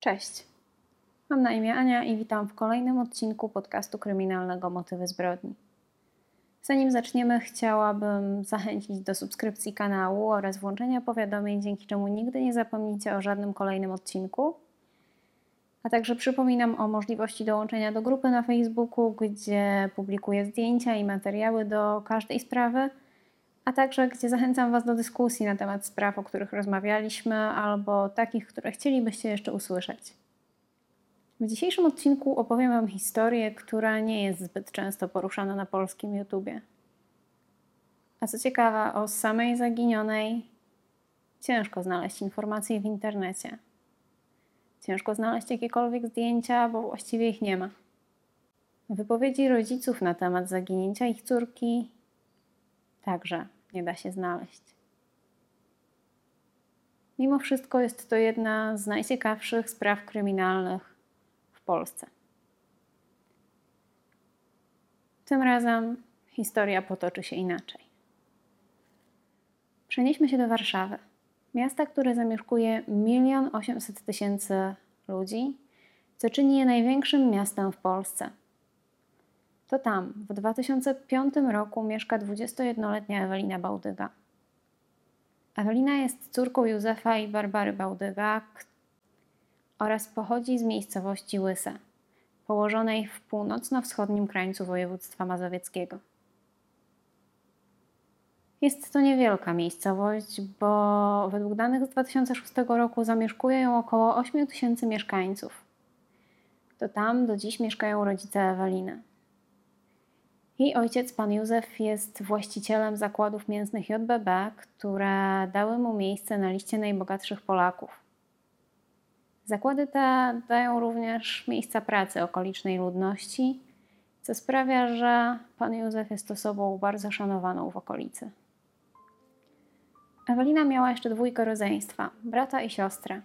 Cześć. Mam na imię Ania i witam w kolejnym odcinku podcastu kryminalnego Motywy zbrodni. Zanim zaczniemy, chciałabym zachęcić do subskrypcji kanału oraz włączenia powiadomień, dzięki czemu nigdy nie zapomnicie o żadnym kolejnym odcinku. A także przypominam o możliwości dołączenia do grupy na Facebooku, gdzie publikuję zdjęcia i materiały do każdej sprawy, a także gdzie zachęcam Was do dyskusji na temat spraw, o których rozmawialiśmy, albo takich, które chcielibyście jeszcze usłyszeć. W dzisiejszym odcinku opowiem Wam historię, która nie jest zbyt często poruszana na polskim YouTubie. A co ciekawe, o samej zaginionej ciężko znaleźć informacje w internecie. Ciężko znaleźć jakiekolwiek zdjęcia, bo właściwie ich nie ma. Wypowiedzi rodziców na temat zaginięcia ich córki także nie da się znaleźć. Mimo wszystko jest to jedna z najciekawszych spraw kryminalnych w Polsce. Tym razem historia potoczy się inaczej. Przenieśmy się do Warszawy, miasta, które zamieszkuje 1 800 tysięcy ludzi, co czyni je największym miastem w Polsce. To tam w 2005 roku mieszka 21-letnia Ewelina Bałdyga. Ewelina jest córką Józefa i Barbary Bałdyga oraz pochodzi z miejscowości Łyse, położonej w północno-wschodnim krańcu województwa mazowieckiego. Jest to niewielka miejscowość, bo według danych z 2006 roku zamieszkuje ją około 8 tysięcy mieszkańców. To tam do dziś mieszkają rodzice Eweliny. Jej ojciec, pan Józef, jest właścicielem zakładów mięsnych JBB, które dały mu miejsce na liście najbogatszych Polaków. Zakłady te dają również miejsca pracy okolicznej ludności, co sprawia, że pan Józef jest osobą bardzo szanowaną w okolicy. Ewelina miała jeszcze dwójkę rodzeństwa, brata i siostrę.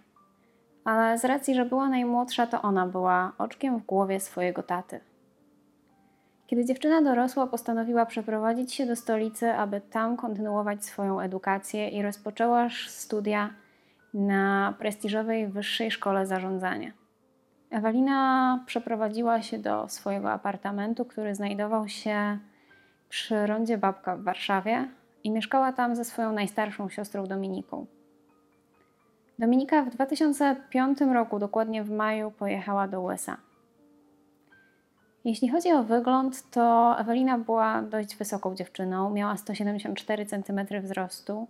Ale z racji, że była najmłodsza, to ona była oczkiem w głowie swojego taty. Kiedy dziewczyna dorosła, postanowiła przeprowadzić się do stolicy, aby tam kontynuować swoją edukację i rozpoczęła studia na prestiżowej Wyższej Szkole Zarządzania. Ewelina przeprowadziła się do swojego apartamentu, który znajdował się przy rondzie Babka w Warszawie i mieszkała tam ze swoją najstarszą siostrą Dominiką. Dominika w 2005 roku, dokładnie w maju, pojechała do USA. Jeśli chodzi o wygląd, to Ewelina była dość wysoką dziewczyną. Miała 174 cm wzrostu,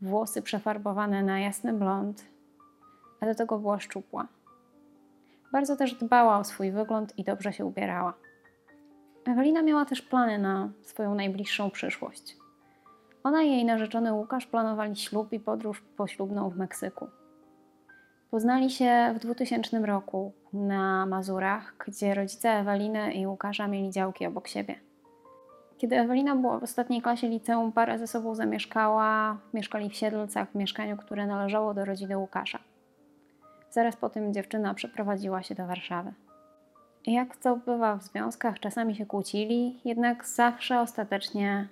włosy przefarbowane na jasny blond, a do tego była szczupła. Bardzo też dbała o swój wygląd i dobrze się ubierała. Ewelina miała też plany na swoją najbliższą przyszłość. Ona i jej narzeczony Łukasz planowali ślub i podróż poślubną w Meksyku. Poznali się w 2000 roku na Mazurach, gdzie rodzice Eweliny i Łukasza mieli działki obok siebie. Kiedy Ewelina była w ostatniej klasie liceum, para ze sobą zamieszkała, mieszkali w Siedlcach, w mieszkaniu, które należało do rodziny Łukasza. Zaraz po tym dziewczyna przeprowadziła się do Warszawy. Jak to bywa w związkach, czasami się kłócili, jednak zawsze ostatecznie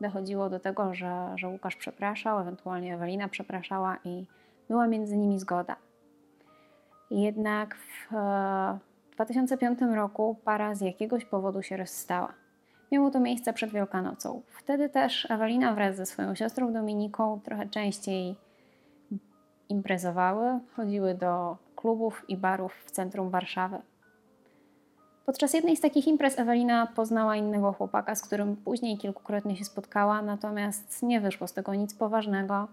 dochodziło do tego, że, że Łukasz przepraszał, ewentualnie Ewelina przepraszała i była między nimi zgoda. Jednak w 2005 e, roku para z jakiegoś powodu się rozstała. Miało to miejsce przed Wielkanocą. Wtedy też Ewelina wraz ze swoją siostrą Dominiką trochę częściej imprezowały, chodziły do klubów i barów w centrum Warszawy. Podczas jednej z takich imprez Ewelina poznała innego chłopaka, z którym później kilkukrotnie się spotkała, natomiast nie wyszło z tego nic poważnego.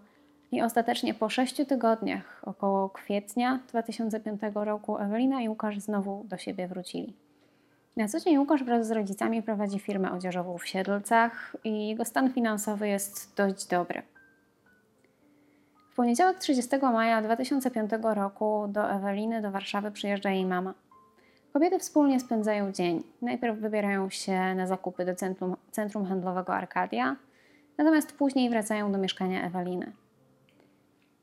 I ostatecznie po sześciu tygodniach, około kwietnia 2005 roku, Ewelina i Łukasz znowu do siebie wrócili. Na co dzień Łukasz wraz z rodzicami prowadzi firmę odzieżową w Siedlcach i jego stan finansowy jest dość dobry. W poniedziałek 30 maja 2005 roku do Eweliny do Warszawy przyjeżdża jej mama. Kobiety wspólnie spędzają dzień. Najpierw wybierają się na zakupy do centrum, centrum handlowego Arkadia, natomiast później wracają do mieszkania Eweliny.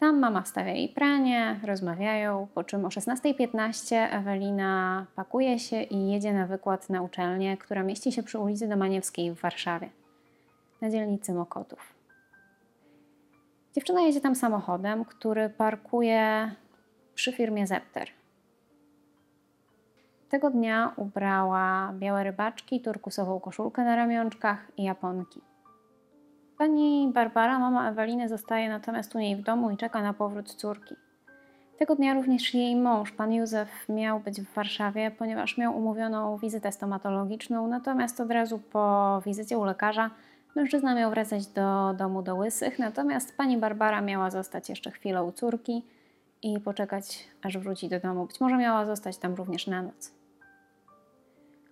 Tam mama stawia jej pranie, rozmawiają, po czym o 16.15 Ewelina pakuje się i jedzie na wykład na uczelnię, która mieści się przy ulicy Domaniewskiej w Warszawie, na dzielnicy Mokotów. Dziewczyna jedzie tam samochodem, który parkuje przy firmie Zepter. Tego dnia ubrała białe rybaczki, turkusową koszulkę na ramionczkach i japonki. Pani Barbara, mama Eweliny, zostaje natomiast u niej w domu i czeka na powrót córki. Tego dnia również jej mąż, pan Józef, miał być w Warszawie, ponieważ miał umówioną wizytę stomatologiczną, natomiast od razu po wizycie u lekarza mężczyzna miał wracać do domu do Łysych, natomiast pani Barbara miała zostać jeszcze chwilę u córki i poczekać, aż wróci do domu. Być może miała zostać tam również na noc.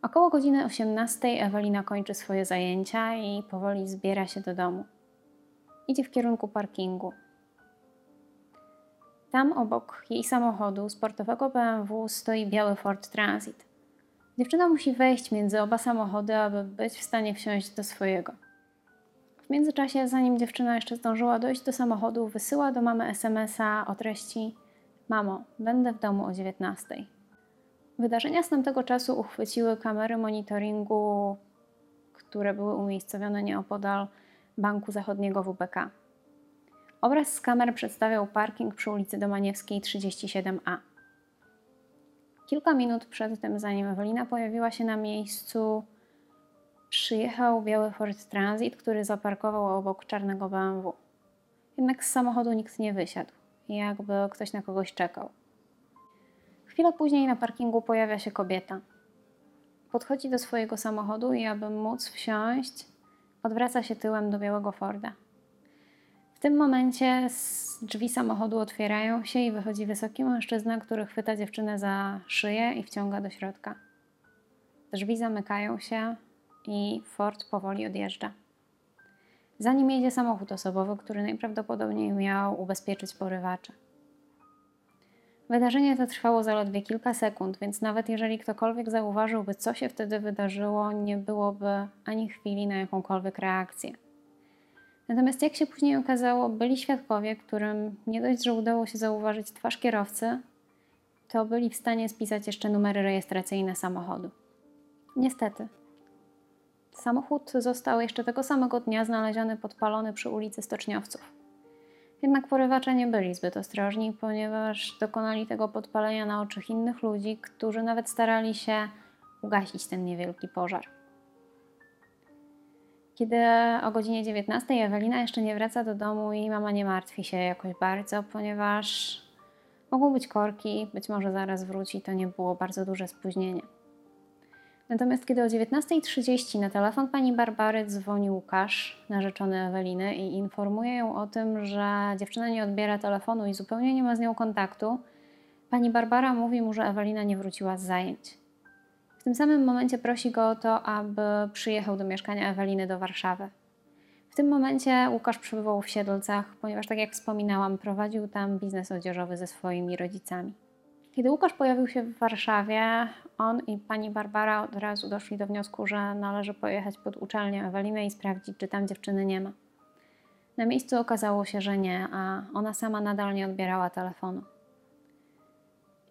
Około godziny 18 Ewelina kończy swoje zajęcia i powoli zbiera się do domu. Idzie w kierunku parkingu. Tam obok jej samochodu sportowego BMW stoi biały Ford Transit. Dziewczyna musi wejść między oba samochody, aby być w stanie wsiąść do swojego. W międzyczasie, zanim dziewczyna jeszcze zdążyła dojść do samochodu, wysyła do mamy SMS-a o treści: Mamo, będę w domu o 19. Wydarzenia z tamtego czasu uchwyciły kamery monitoringu, które były umiejscowione nieopodal Banku Zachodniego WBK. Obraz z kamer przedstawiał parking przy ulicy Domaniewskiej 37A. Kilka minut przed tym, zanim Ewelina pojawiła się na miejscu, przyjechał biały Ford Transit, który zaparkował obok czarnego BMW. Jednak z samochodu nikt nie wysiadł, jakby ktoś na kogoś czekał. Chwilę później na parkingu pojawia się kobieta. Podchodzi do swojego samochodu i aby móc wsiąść, odwraca się tyłem do białego Forda. W tym momencie drzwi samochodu otwierają się i wychodzi wysoki mężczyzna, który chwyta dziewczynę za szyję i wciąga do środka. Drzwi zamykają się i Ford powoli odjeżdża. Za nim jedzie samochód osobowy, który najprawdopodobniej miał ubezpieczyć porywacze. Wydarzenie to trwało zaledwie kilka sekund, więc nawet jeżeli ktokolwiek zauważyłby, co się wtedy wydarzyło, nie byłoby ani chwili na jakąkolwiek reakcję. Natomiast jak się później okazało, byli świadkowie, którym nie dość, że udało się zauważyć twarz kierowcy, to byli w stanie spisać jeszcze numery rejestracyjne samochodu. Niestety. Samochód został jeszcze tego samego dnia znaleziony podpalony przy ulicy Stoczniowców. Jednak porywacze nie byli zbyt ostrożni, ponieważ dokonali tego podpalenia na oczach innych ludzi, którzy nawet starali się ugasić ten niewielki pożar. Kiedy o godzinie 19 Ewelina jeszcze nie wraca do domu, jej mama nie martwi się jakoś bardzo, ponieważ mogą być korki, być może zaraz wróci, to nie było bardzo duże spóźnienie. Natomiast kiedy o 19.30 na telefon pani Barbary dzwoni Łukasz, narzeczony Eweliny, i informuje ją o tym, że dziewczyna nie odbiera telefonu i zupełnie nie ma z nią kontaktu, pani Barbara mówi mu, że Ewelina nie wróciła z zajęć. W tym samym momencie prosi go o to, aby przyjechał do mieszkania Eweliny do Warszawy. W tym momencie Łukasz przebywał w Siedlcach, ponieważ, tak jak wspominałam, prowadził tam biznes odzieżowy ze swoimi rodzicami. Kiedy Łukasz pojawił się w Warszawie, on i pani Barbara od razu doszli do wniosku, że należy pojechać pod uczelnię Eweliny i sprawdzić, czy tam dziewczyny nie ma. Na miejscu okazało się, że nie, a ona sama nadal nie odbierała telefonu.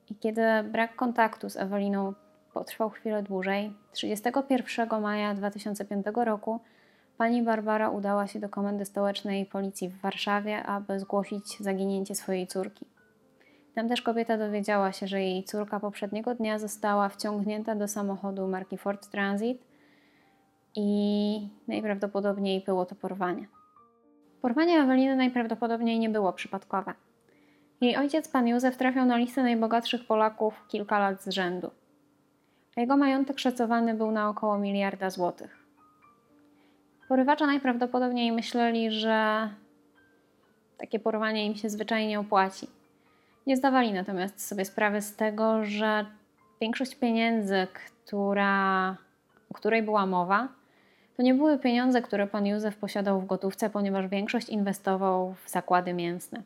I kiedy brak kontaktu z Eweliną potrwał chwilę dłużej, 31 maja 2005 roku pani Barbara udała się do komendy stołecznej policji w Warszawie, aby zgłosić zaginięcie swojej córki. Tam też kobieta dowiedziała się, że jej córka poprzedniego dnia została wciągnięta do samochodu marki Ford Transit i najprawdopodobniej było to porwanie. Porwanie Eweliny najprawdopodobniej nie było przypadkowe. Jej ojciec, pan Józef, trafiał na listę najbogatszych Polaków kilka lat z rzędu. Jego majątek szacowany był na około miliarda złotych. Porywacze najprawdopodobniej myśleli, że takie porwanie im się zwyczajnie opłaci – nie zdawali natomiast sobie sprawy z tego, że większość pieniędzy, która, o której była mowa, to nie były pieniądze, które pan Józef posiadał w gotówce, ponieważ większość inwestował w zakłady mięsne.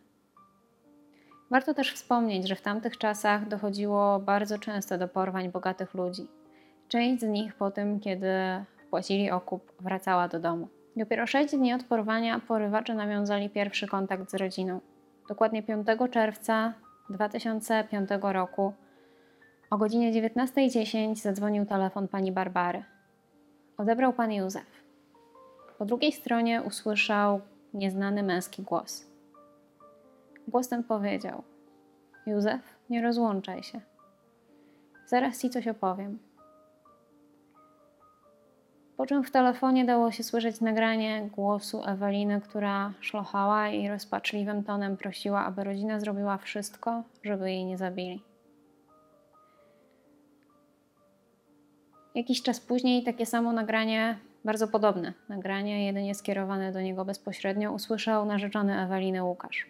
Warto też wspomnieć, że w tamtych czasach dochodziło bardzo często do porwań bogatych ludzi. Część z nich po tym, kiedy płacili okup, wracała do domu. Dopiero sześć dni od porwania porywacze nawiązali pierwszy kontakt z rodziną. Dokładnie 5 czerwca 2005 roku o godzinie 19.10 zadzwonił telefon pani Barbary. Odebrał pan Józef. Po drugiej stronie usłyszał nieznany męski głos. Głos ten powiedział: Józef, nie rozłączaj się. Zaraz ci coś opowiem. Po czym w telefonie dało się słyszeć nagranie głosu Eweliny, która szlochała i rozpaczliwym tonem prosiła, aby rodzina zrobiła wszystko, żeby jej nie zabili. Jakiś czas później takie samo nagranie, bardzo podobne nagranie, jedynie skierowane do niego bezpośrednio, usłyszał narzeczony Eweliny Łukasz.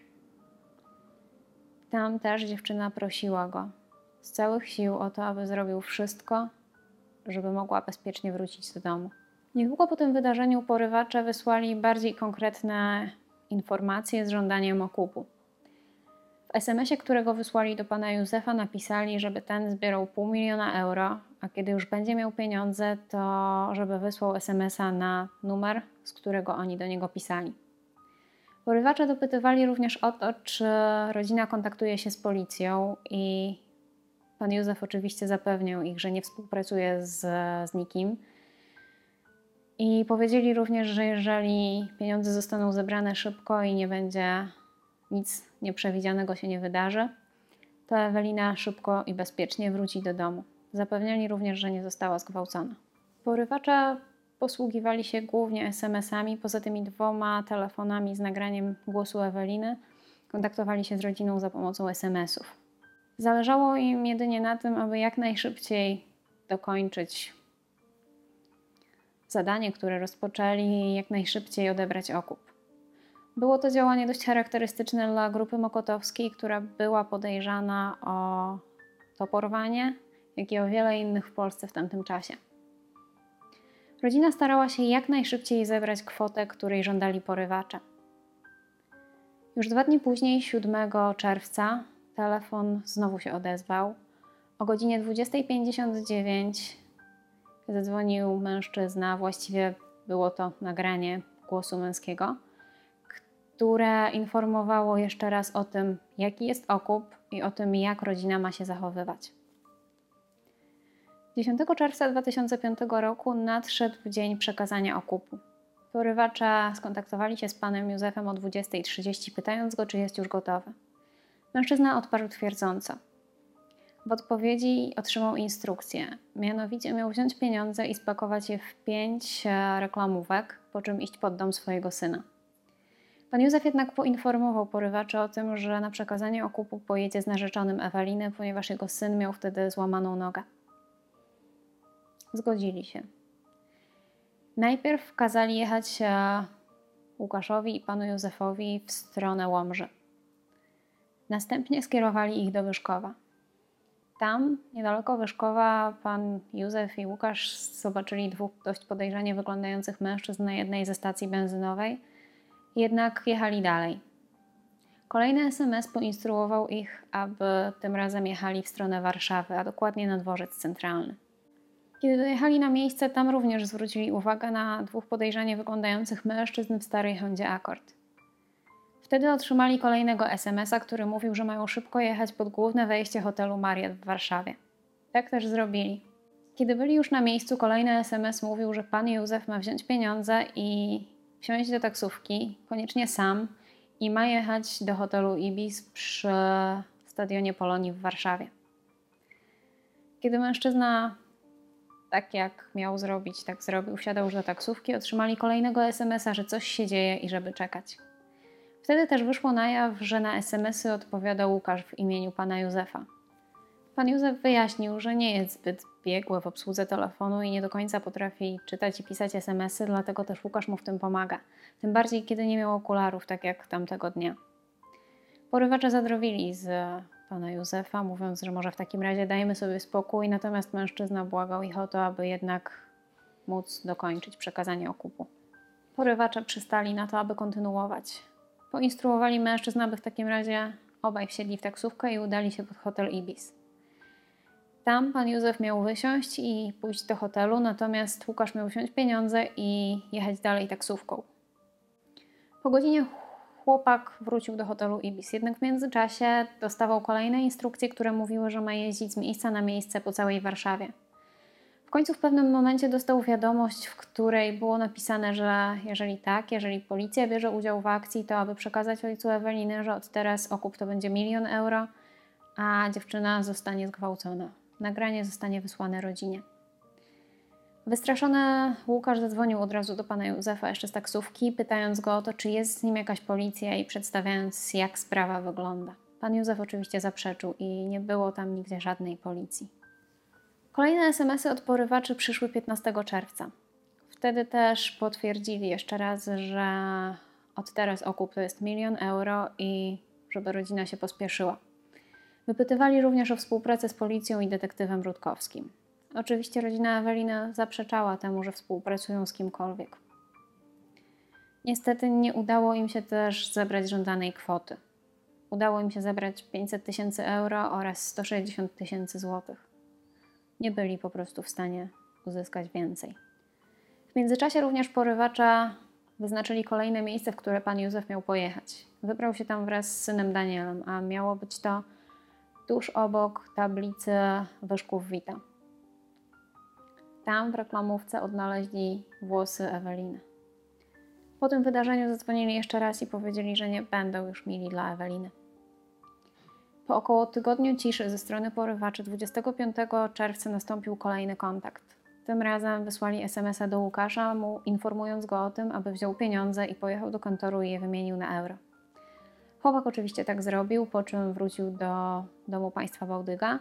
Tam też dziewczyna prosiła go z całych sił o to, aby zrobił wszystko, żeby mogła bezpiecznie wrócić do domu. Niedługo po tym wydarzeniu porywacze wysłali bardziej konkretne informacje z żądaniem okupu. W SMS-ie, którego wysłali do pana Józefa, napisali, żeby ten zbierał pół miliona euro, a kiedy już będzie miał pieniądze, to żeby wysłał SMS-a na numer, z którego oni do niego pisali. Porywacze dopytywali również o to, czy rodzina kontaktuje się z policją i pan Józef oczywiście zapewniał ich, że nie współpracuje z, z nikim. I powiedzieli również, że jeżeli pieniądze zostaną zebrane szybko i nie będzie nic nieprzewidzianego się nie wydarzy, to Ewelina szybko i bezpiecznie wróci do domu. Zapewniali również, że nie została zgwałcona. Porywacze posługiwali się głównie SMS-ami, poza tymi dwoma telefonami z nagraniem głosu Eweliny kontaktowali się z rodziną za pomocą SMS-ów. Zależało im jedynie na tym, aby jak najszybciej dokończyć zadanie, które rozpoczęli, i jak najszybciej odebrać okup. Było to działanie dość charakterystyczne dla grupy Mokotowskiej, która była podejrzana o to porwanie, jak i o wiele innych w Polsce w tamtym czasie. Rodzina starała się jak najszybciej zebrać kwotę, której żądali porywacze. Już dwa dni później, 7 czerwca, telefon znowu się odezwał. O godzinie 20.59 zadzwonił mężczyzna, właściwie było to nagranie głosu męskiego, które informowało jeszcze raz o tym, jaki jest okup i o tym, jak rodzina ma się zachowywać. 10 czerwca 2005 roku nadszedł dzień przekazania okupu. Porywacze skontaktowali się z panem Józefem o 20.30, pytając go, czy jest już gotowy. Mężczyzna odparł twierdząco. W odpowiedzi otrzymał instrukcję. Mianowicie miał wziąć pieniądze i spakować je w pięć e, reklamówek, po czym iść pod dom swojego syna. Pan Józef jednak poinformował porywaczy o tym, że na przekazanie okupu pojedzie z narzeczonym Eweliny, ponieważ jego syn miał wtedy złamaną nogę. Zgodzili się. Najpierw kazali jechać e, Łukaszowi i panu Józefowi w stronę Łomży. Następnie skierowali ich do Wyszkowa. Tam, niedaleko Wyszkowa, pan Józef i Łukasz zobaczyli dwóch dość podejrzanie wyglądających mężczyzn na jednej ze stacji benzynowej, jednak jechali dalej. Kolejny SMS poinstruował ich, aby tym razem jechali w stronę Warszawy, a dokładnie na dworzec centralny. Kiedy dojechali na miejsce, tam również zwrócili uwagę na dwóch podejrzanie wyglądających mężczyzn w starej Hondzie Accord. Wtedy otrzymali kolejnego SMS-a, który mówił, że mają szybko jechać pod główne wejście hotelu Mariat w Warszawie. Tak też zrobili. Kiedy byli już na miejscu, kolejny SMS mówił, że pan Józef ma wziąć pieniądze i wsiąść do taksówki, koniecznie sam, i ma jechać do hotelu Ibis przy stadionie Polonii w Warszawie. Kiedy mężczyzna tak jak miał zrobić, tak zrobił, wsiadał już do taksówki, otrzymali kolejnego SMS-a, że coś się dzieje i żeby czekać. Wtedy też wyszło na jaw, że na SMS-y odpowiada Łukasz w imieniu pana Józefa. Pan Józef wyjaśnił, że nie jest zbyt biegły w obsłudze telefonu i nie do końca potrafi czytać i pisać SMS-y, dlatego też Łukasz mu w tym pomaga. Tym bardziej, kiedy nie miał okularów, tak jak tamtego dnia. Porywacze zadrowili z pana Józefa, mówiąc, że może w takim razie dajmy sobie spokój, natomiast mężczyzna błagał ich o to, aby jednak móc dokończyć przekazanie okupu. Porywacze przystali na to, aby kontynuować. Poinstruowali mężczyzn, aby w takim razie obaj wsiedli w taksówkę i udali się pod hotel Ibis. Tam pan Józef miał wysiąść i pójść do hotelu, natomiast Łukasz miał wziąć pieniądze i jechać dalej taksówką. Po godzinie chłopak wrócił do hotelu Ibis. Jednak w międzyczasie dostawał kolejne instrukcje, które mówiły, że ma jeździć z miejsca na miejsce po całej Warszawie. W końcu w pewnym momencie dostał wiadomość, w której było napisane, że jeżeli tak, jeżeli policja bierze udział w akcji, to aby przekazać ojcu Eweliny, że od teraz okup to będzie milion euro, a dziewczyna zostanie zgwałcona. Nagranie zostanie wysłane rodzinie. Wystraszony Łukasz zadzwonił od razu do pana Józefa jeszcze z taksówki, pytając go o to, czy jest z nim jakaś policja i przedstawiając, jak sprawa wygląda. Pan Józef oczywiście zaprzeczył i nie było tam nigdzie żadnej policji. Kolejne SMS-y od porywaczy przyszły 15 czerwca. Wtedy też potwierdzili jeszcze raz, że od teraz okup to jest milion euro i żeby rodzina się pospieszyła. Wypytywali również o współpracę z policją i detektywem Rutkowskim. Oczywiście rodzina Eweliny zaprzeczała temu, że współpracują z kimkolwiek. Niestety nie udało im się też zebrać żądanej kwoty. Udało im się zebrać 500 tysięcy euro oraz 160 tysięcy złotych. Nie byli po prostu w stanie uzyskać więcej. W międzyczasie również porywacza wyznaczyli kolejne miejsce, w które pan Józef miał pojechać. Wybrał się tam wraz z synem Danielem, a miało być to tuż obok tablicy Wyszków Wita. Tam w reklamówce odnaleźli włosy Eweliny. Po tym wydarzeniu zadzwonili jeszcze raz i powiedzieli, że nie będą już mili dla Eweliny. Po około tygodniu ciszy ze strony porywaczy 25 czerwca nastąpił kolejny kontakt. Tym razem wysłali SMS-a do Łukasza, mu informując go o tym, aby wziął pieniądze i pojechał do kontoru i je wymienił na euro. Chłopak oczywiście tak zrobił, po czym wrócił do domu państwa Bałdyga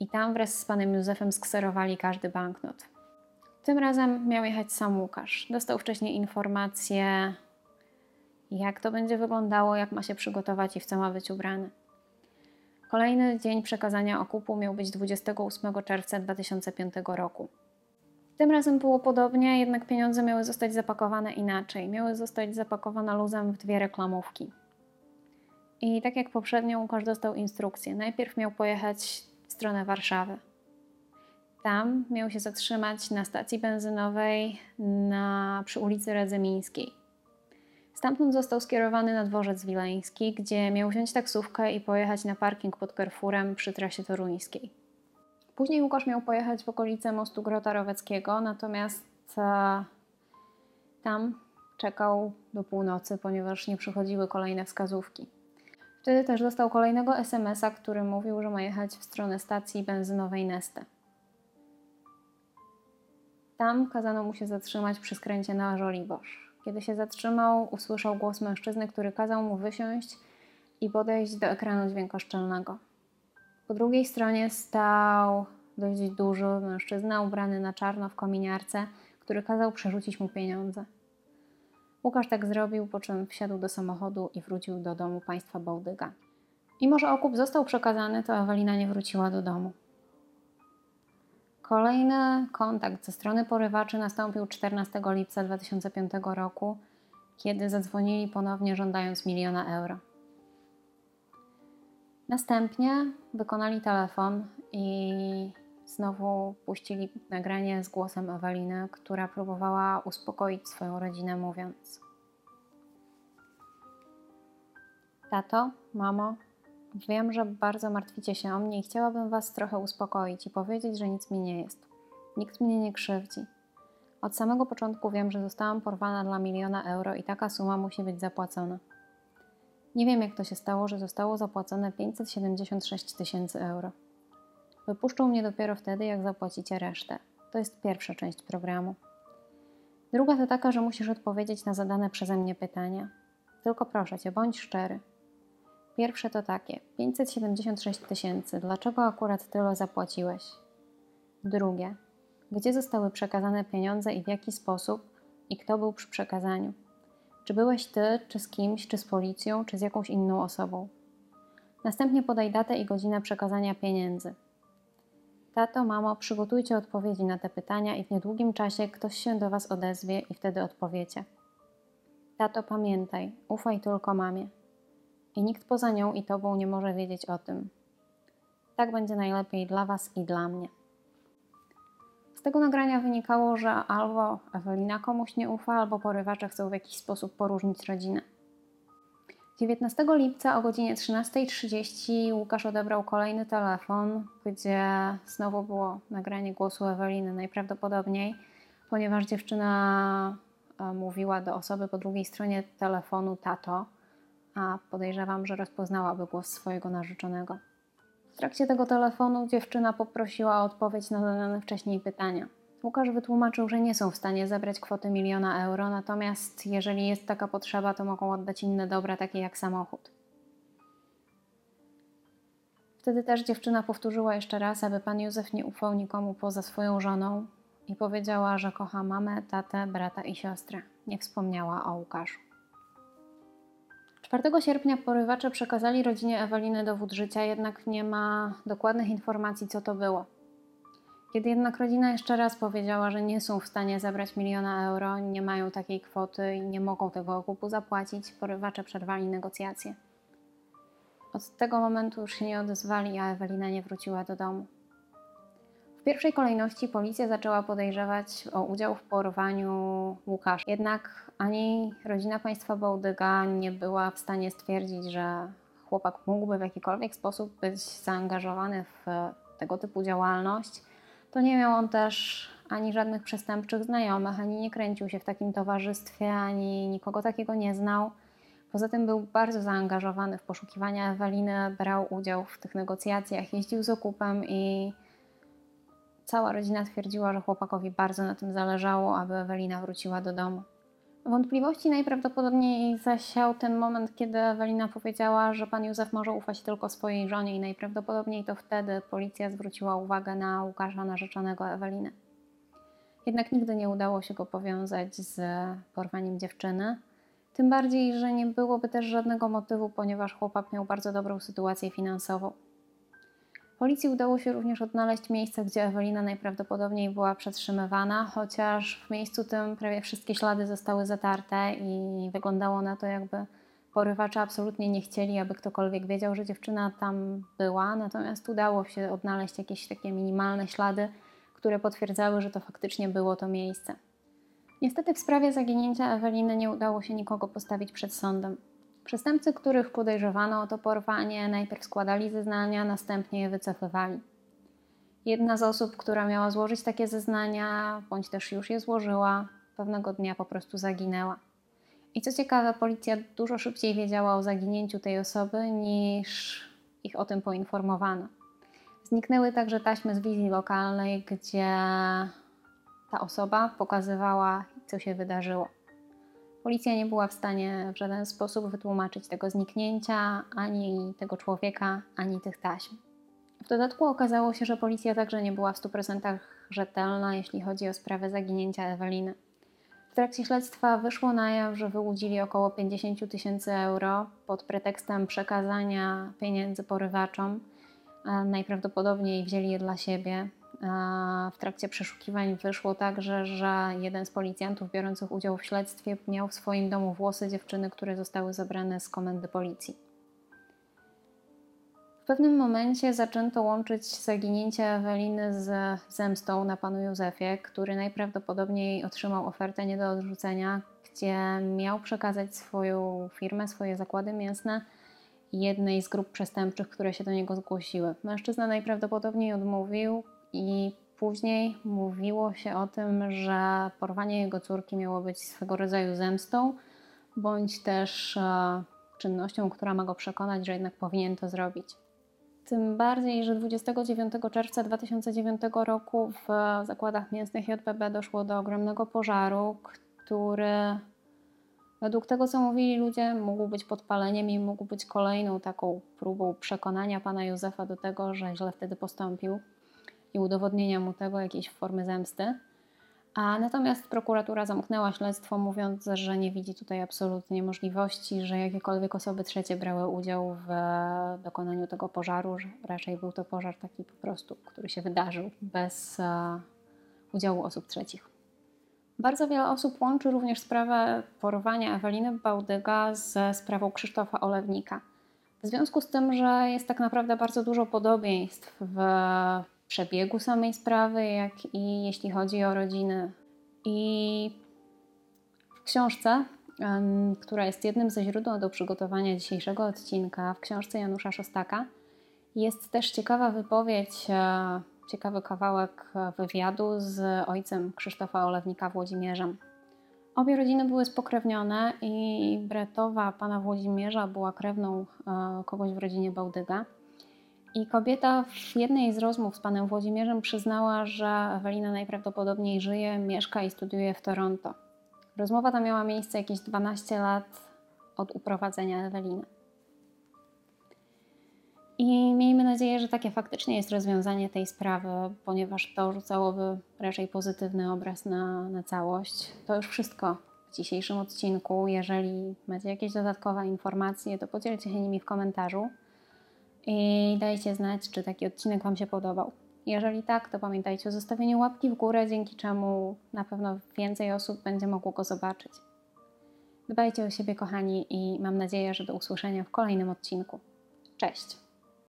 i tam wraz z panem Józefem skserowali każdy banknot. Tym razem miał jechać sam Łukasz. Dostał wcześniej informację, jak to będzie wyglądało, jak ma się przygotować i w co ma być ubrany. Kolejny dzień przekazania okupu miał być 28 czerwca 2005 roku. Tym razem było podobnie, jednak pieniądze miały zostać zapakowane inaczej. Miały zostać zapakowane luzem w dwie reklamówki. I tak jak poprzednio, Łukasz dostał instrukcję. Najpierw miał pojechać w stronę Warszawy. Tam miał się zatrzymać na stacji benzynowej na, przy ulicy Radzymińskiej. Stamtąd został skierowany na dworzec wileński, gdzie miał wziąć taksówkę i pojechać na parking pod Carrefourem przy trasie toruńskiej. Później Łukasz miał pojechać w okolice mostu Grota Roweckiego, natomiast e, tam czekał do północy, ponieważ nie przychodziły kolejne wskazówki. Wtedy też dostał kolejnego SMS-a, który mówił, że ma jechać w stronę stacji benzynowej Neste. Tam kazano mu się zatrzymać przy skręcie na Żoliborz. Kiedy się zatrzymał, usłyszał głos mężczyzny, który kazał mu wysiąść i podejść do ekranu dźwiękoszczelnego. Po drugiej stronie stał dość duży mężczyzna ubrany na czarno w kominiarce, który kazał przerzucić mu pieniądze. Łukasz tak zrobił, po czym wsiadł do samochodu i wrócił do domu państwa Bałdyga. Mimo, że okup został przekazany, to Ewelina nie wróciła do domu. Kolejny kontakt ze strony porywaczy nastąpił 14 lipca 2005 roku, kiedy zadzwonili ponownie żądając miliona euro. Następnie wykonali telefon i znowu puścili nagranie z głosem Eweliny, która próbowała uspokoić swoją rodzinę, mówiąc: Tato, mamo, wiem, że bardzo martwicie się o mnie i chciałabym Was trochę uspokoić i powiedzieć, że nic mi nie jest. Nikt mnie nie krzywdzi. Od samego początku wiem, że zostałam porwana dla miliona euro i taka suma musi być zapłacona. Nie wiem, jak to się stało, że zostało zapłacone 576 tysięcy euro. Wypuszczą mnie dopiero wtedy, jak zapłacicie resztę. To jest pierwsza część programu. Druga to taka, że musisz odpowiedzieć na zadane przeze mnie pytania. Tylko proszę cię, bądź szczery. Pierwsze to takie: 576 tysięcy. Dlaczego akurat tyle zapłaciłeś? Drugie: gdzie zostały przekazane pieniądze i w jaki sposób i kto był przy przekazaniu? Czy byłeś ty, czy z kimś, czy z policją, czy z jakąś inną osobą? Następnie podaj datę i godzinę przekazania pieniędzy. Tato, mamo, przygotujcie odpowiedzi na te pytania i w niedługim czasie ktoś się do Was odezwie i wtedy odpowiecie. Tato, pamiętaj, ufaj tylko mamie. I nikt poza nią i Tobą nie może wiedzieć o tym. Tak będzie najlepiej dla Was i dla mnie. Z tego nagrania wynikało, że albo Ewelina komuś nie ufa, albo porywacze chcą w jakiś sposób poróżnić rodzinę. 19 lipca o godzinie 13.30 Łukasz odebrał kolejny telefon, gdzie znowu było nagranie głosu Eweliny najprawdopodobniej, ponieważ dziewczyna e, mówiła do osoby po drugiej stronie telefonu tato, a podejrzewam, że rozpoznałaby głos swojego narzeczonego. W trakcie tego telefonu dziewczyna poprosiła o odpowiedź na zadane wcześniej pytania. Łukasz wytłumaczył, że nie są w stanie zebrać kwoty miliona euro, natomiast jeżeli jest taka potrzeba, to mogą oddać inne dobra, takie jak samochód. Wtedy też dziewczyna powtórzyła jeszcze raz, aby pan Józef nie ufał nikomu poza swoją żoną i powiedziała, że kocha mamę, tatę, brata i siostrę. Nie wspomniała o Łukaszu. 4 sierpnia porywacze przekazali rodzinie Eweliny dowód życia, jednak nie ma dokładnych informacji, co to było. Kiedy jednak rodzina jeszcze raz powiedziała, że nie są w stanie zebrać miliona euro, nie mają takiej kwoty i nie mogą tego okupu zapłacić, porywacze przerwali negocjacje. Od tego momentu już się nie odezwali, a Ewelina nie wróciła do domu. W pierwszej kolejności policja zaczęła podejrzewać o udział w porwaniu Łukasza. Jednak ani rodzina państwa Bałdyga nie była w stanie stwierdzić, że chłopak mógłby w jakikolwiek sposób być zaangażowany w tego typu działalność. To nie miał on też ani żadnych przestępczych znajomych, ani nie kręcił się w takim towarzystwie, ani nikogo takiego nie znał. Poza tym był bardzo zaangażowany w poszukiwania Eweliny, brał udział w tych negocjacjach, jeździł z okupem i cała rodzina twierdziła, że chłopakowi bardzo na tym zależało, aby Ewelina wróciła do domu. Wątpliwości najprawdopodobniej zasiał ten moment, kiedy Ewelina powiedziała, że pan Józef może ufać tylko swojej żonie i najprawdopodobniej to wtedy policja zwróciła uwagę na Łukasza narzeczonego Eweliny. Jednak nigdy nie udało się go powiązać z porwaniem dziewczyny. Tym bardziej, że nie byłoby też żadnego motywu, ponieważ chłopak miał bardzo dobrą sytuację finansową. Policji udało się również odnaleźć miejsce, gdzie Ewelina najprawdopodobniej była przetrzymywana, chociaż w miejscu tym prawie wszystkie ślady zostały zatarte i wyglądało na to, jakby porywacze absolutnie nie chcieli, aby ktokolwiek wiedział, że dziewczyna tam była. Natomiast udało się odnaleźć jakieś takie minimalne ślady, które potwierdzały, że to faktycznie było to miejsce. Niestety w sprawie zaginięcia Eweliny nie udało się nikogo postawić przed sądem. Przestępcy, których podejrzewano o to porwanie, najpierw składali zeznania, następnie je wycofywali. Jedna z osób, która miała złożyć takie zeznania, bądź też już je złożyła, pewnego dnia po prostu zaginęła. I co ciekawe, policja dużo szybciej wiedziała o zaginięciu tej osoby niż ich o tym poinformowano. Zniknęły także taśmy z wizji lokalnej, gdzie ta osoba pokazywała, co się wydarzyło. Policja nie była w stanie w żaden sposób wytłumaczyć tego zniknięcia, ani tego człowieka, ani tych taśm. W dodatku okazało się, że policja także nie była w 100% rzetelna, jeśli chodzi o sprawę zaginięcia Eweliny. W trakcie śledztwa wyszło na jaw, że wyłudzili około 50 tysięcy euro pod pretekstem przekazania pieniędzy porywaczom. Najprawdopodobniej wzięli je dla siebie, w trakcie przeszukiwań wyszło także, że jeden z policjantów biorących udział w śledztwie miał w swoim domu włosy dziewczyny, które zostały zabrane z komendy policji. W pewnym momencie zaczęto łączyć zaginięcie Eweliny z zemstą na panu Józefie, który najprawdopodobniej otrzymał ofertę nie do odrzucenia, gdzie miał przekazać swoją firmę, swoje zakłady mięsne jednej z grup przestępczych, które się do niego zgłosiły. Mężczyzna najprawdopodobniej odmówił, i później mówiło się o tym, że porwanie jego córki miało być swego rodzaju zemstą, bądź też e, czynnością, która ma go przekonać, że jednak powinien to zrobić. Tym bardziej, że 29 czerwca 2009 roku w zakładach mięsnych JBB doszło do ogromnego pożaru, który według tego, co mówili ludzie, mógł być podpaleniem i mógł być kolejną taką próbą przekonania pana Józefa do tego, że źle wtedy postąpił i udowodnienia mu tego jakiejś formy zemsty. A natomiast prokuratura zamknęła śledztwo, mówiąc, że nie widzi tutaj absolutnie możliwości, że jakiekolwiek osoby trzecie brały udział w dokonaniu tego pożaru, że raczej był to pożar taki po prostu, który się wydarzył bez e, udziału osób trzecich. Bardzo wiele osób łączy również sprawę porwania Eweliny Bałdyga ze sprawą Krzysztofa Olewnika. W związku z tym, że jest tak naprawdę bardzo dużo podobieństw w przebiegu samej sprawy, jak i jeśli chodzi o rodziny. I w książce, która jest jednym ze źródeł do przygotowania dzisiejszego odcinka, w książce Janusza Szostaka, jest też ciekawa wypowiedź, e, ciekawy kawałek wywiadu z ojcem Krzysztofa Olewnika Włodzimierzem. Obie rodziny były spokrewnione i bretowa pana Włodzimierza była krewną e, kogoś w rodzinie Bałdyga. I kobieta w jednej z rozmów z panem Włodzimierzem przyznała, że Ewelina najprawdopodobniej żyje, mieszka i studiuje w Toronto. Rozmowa ta miała miejsce jakieś 12 lat od uprowadzenia Eweliny. I miejmy nadzieję, że takie faktycznie jest rozwiązanie tej sprawy, ponieważ to rzucałoby raczej pozytywny obraz na, na całość. To już wszystko w dzisiejszym odcinku. Jeżeli macie jakieś dodatkowe informacje, to podzielcie się nimi w komentarzu i dajcie znać, czy taki odcinek Wam się podobał. Jeżeli tak, to pamiętajcie o zostawieniu łapki w górę, dzięki czemu na pewno więcej osób będzie mogło go zobaczyć. Dbajcie o siebie, kochani, i mam nadzieję, że do usłyszenia w kolejnym odcinku. Cześć!